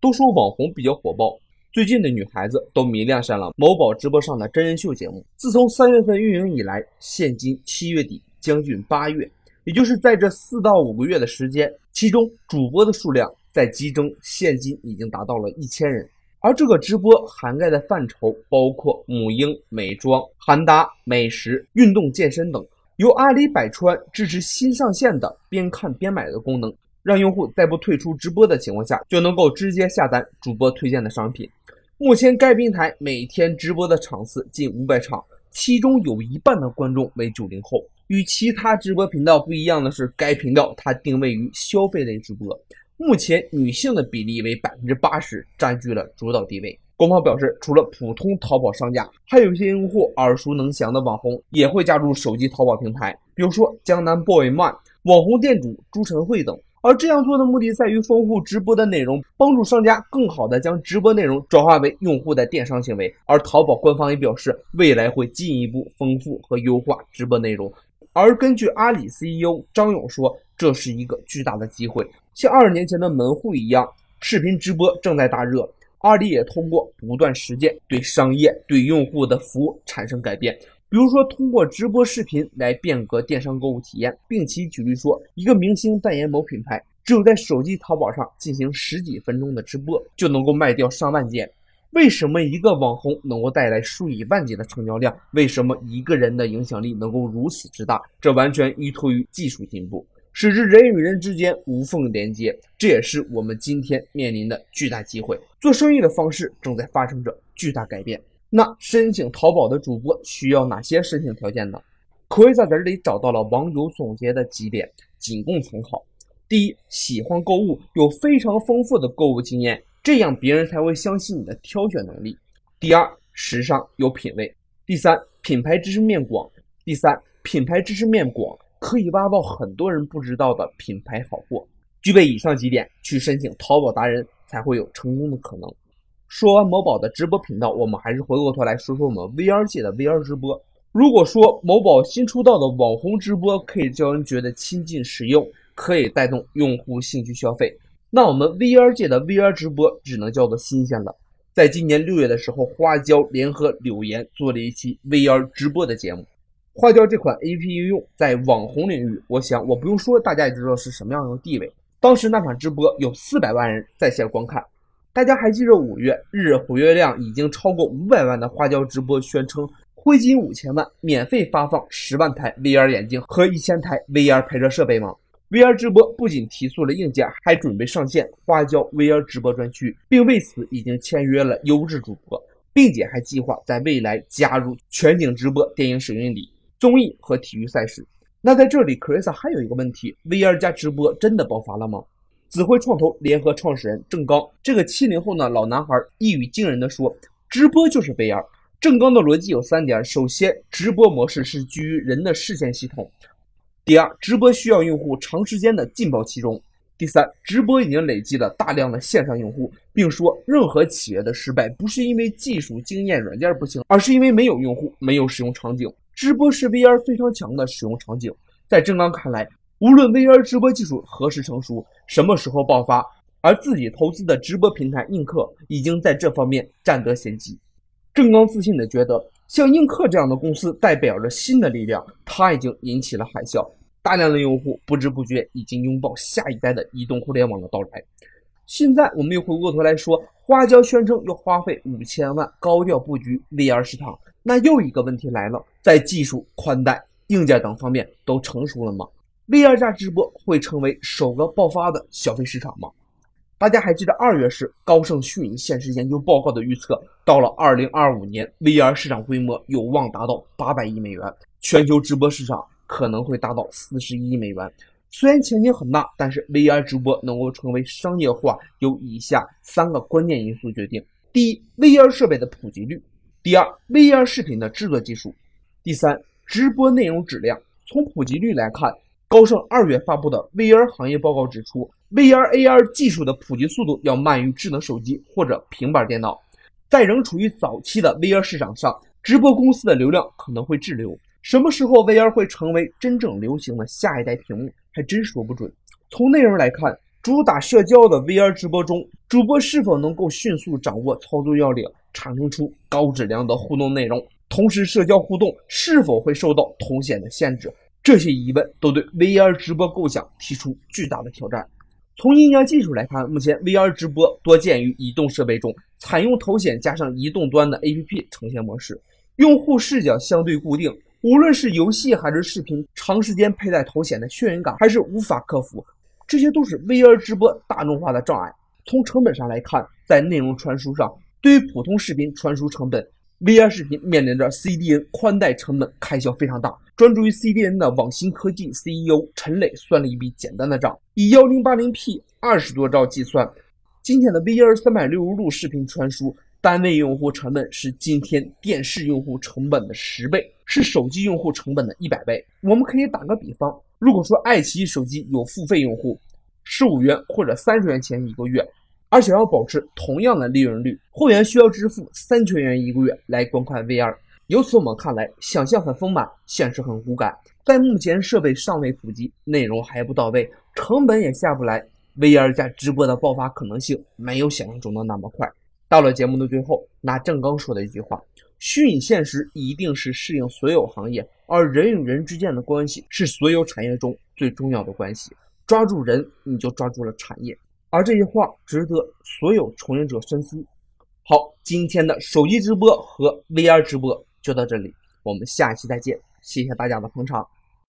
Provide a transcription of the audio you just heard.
都说网红比较火爆，最近的女孩子都迷恋上了某宝直播上的真人秀节目。自从三月份运营以来，现今七月底，将近八月，也就是在这四到五个月的时间，其中主播的数量在激增，现今已经达到了一千人。而这个直播涵盖的范畴包括母婴、美妆、韩搭、美食、运动健身等。由阿里百川支持新上线的边看边买的功能，让用户在不退出直播的情况下，就能够直接下单主播推荐的商品。目前该平台每天直播的场次近五百场，其中有一半的观众为九零后。与其他直播频道不一样的是，该频道它定位于消费类直播。目前女性的比例为百分之八十，占据了主导地位。官方表示，除了普通淘宝商家，还有一些用户耳熟能详的网红也会加入手机淘宝平台，比如说江南 boy man、网红店主朱晨慧等。而这样做的目的在于丰富直播的内容，帮助商家更好的将直播内容转化为用户的电商行为。而淘宝官方也表示，未来会进一步丰富和优化直播内容。而根据阿里 CEO 张勇说，这是一个巨大的机会。像二十年前的门户一样，视频直播正在大热。阿里也通过不断实践，对商业、对用户的服务产生改变。比如说，通过直播视频来变革电商购物体验，并其举例说，一个明星代言某品牌，只有在手机淘宝上进行十几分钟的直播，就能够卖掉上万件。为什么一个网红能够带来数以万计的成交量？为什么一个人的影响力能够如此之大？这完全依托于技术进步。使之人与人之间无缝连接，这也是我们今天面临的巨大机会。做生意的方式正在发生着巨大改变。那申请淘宝的主播需要哪些申请条件呢？可以在这里找到了网友总结的几点，仅供参考。第一，喜欢购物，有非常丰富的购物经验，这样别人才会相信你的挑选能力。第二，时尚有品位。第三，品牌知识面广。第三，品牌知识面广。可以挖到很多人不知道的品牌好货，具备以上几点去申请淘宝达人才会有成功的可能。说完某宝的直播频道，我们还是回过头来说说我们 VR 界的 VR 直播。如果说某宝新出道的网红直播可以叫人觉得亲近实用，可以带动用户兴趣消费，那我们 VR 界的 VR 直播只能叫做新鲜了。在今年六月的时候，花椒联合柳岩做了一期 VR 直播的节目。花椒这款 A P P 应用在网红领域，我想我不用说，大家也知道是什么样的地位。当时那场直播有四百万人在线观看。大家还记得五月日活跃量已经超过五百万的花椒直播宣称挥金五千万，免费发放十万台 V R 眼镜和一千台 V R 拍摄设备吗？V R 直播不仅提速了硬件，还准备上线花椒 V R 直播专区，并为此已经签约了优质主播，并且还计划在未来加入全景直播电影首映礼。综艺和体育赛事，那在这里，Chris 还有一个问题：VR 加直播真的爆发了吗？紫辉创投联合创始人郑刚，这个七零后的老男孩一语惊人的说：“直播就是 VR。”郑刚的逻辑有三点：首先，直播模式是基于人的视线系统；第二，直播需要用户长时间的浸泡其中；第三，直播已经累积了大量的线上用户，并说任何企业的失败不是因为技术经验软件不行，而是因为没有用户，没有使用场景。直播是 VR 非常强的使用场景，在郑刚看来，无论 VR 直播技术何时成熟，什么时候爆发，而自己投资的直播平台映客已经在这方面占得先机。郑刚自信地觉得，像映客这样的公司代表着新的力量，它已经引起了海啸，大量的用户不知不觉已经拥抱下一代的移动互联网的到来。现在我们又回过头来说，花椒宣称要花费五千万高调布局 VR 市场。那又一个问题来了，在技术、宽带、硬件等方面都成熟了吗？VR 加直播会成为首个爆发的消费市场吗？大家还记得二月时高盛虚拟现实研究报告的预测，到了二零二五年，VR 市场规模有望达到八百亿美元，全球直播市场可能会达到四十亿美元。虽然前景很大，但是 VR 直播能够成为商业化，由以下三个关键因素决定：第一，VR 设备的普及率。第二，VR 视频的制作技术；第三，直播内容质量。从普及率来看，高盛二月发布的 VR 行业报告指出，VR AR 技术的普及速度要慢于智能手机或者平板电脑。在仍处于早期的 VR 市场上，直播公司的流量可能会滞留。什么时候 VR 会成为真正流行的下一代屏幕，还真说不准。从内容来看主打社交的 VR 直播中，主播是否能够迅速掌握操作要领，产生出高质量的互动内容？同时，社交互动是否会受到头显的限制？这些疑问都对 VR 直播构想提出巨大的挑战。从硬件技术来看，目前 VR 直播多见于移动设备中，采用头显加上移动端的 APP 呈现模式，用户视角相对固定。无论是游戏还是视频，长时间佩戴头显的眩晕感还是无法克服，这些都是 VR 直播大众化的障碍。从成本上来看，在内容传输上，对于普通视频传输成本。VR 视频面临着 CDN 宽带成本开销非常大，专注于 CDN 的网新科技 CEO 陈磊算了一笔简单的账，以 1080P 二十多兆计算，今天的 VR 三百六十度视频传输单位用户成本是今天电视用户成本的十倍，是手机用户成本的一百倍。我们可以打个比方，如果说爱奇艺手机有付费用户，十五元或者三十元钱一个月。而想要保持同样的利润率，会员需要支付三千元一个月来观看 VR。由此我们看来，想象很丰满，现实很骨感。在目前设备尚未普及，内容还不到位，成本也下不来，VR 加直播的爆发可能性没有想象中的那么快。到了节目的最后，拿郑刚说的一句话：虚拟现实一定是适应所有行业，而人与人之间的关系是所有产业中最重要的关系。抓住人，你就抓住了产业。而这些话值得所有从业者深思。好，今天的手机直播和 VR 直播就到这里，我们下期再见，谢谢大家的捧场。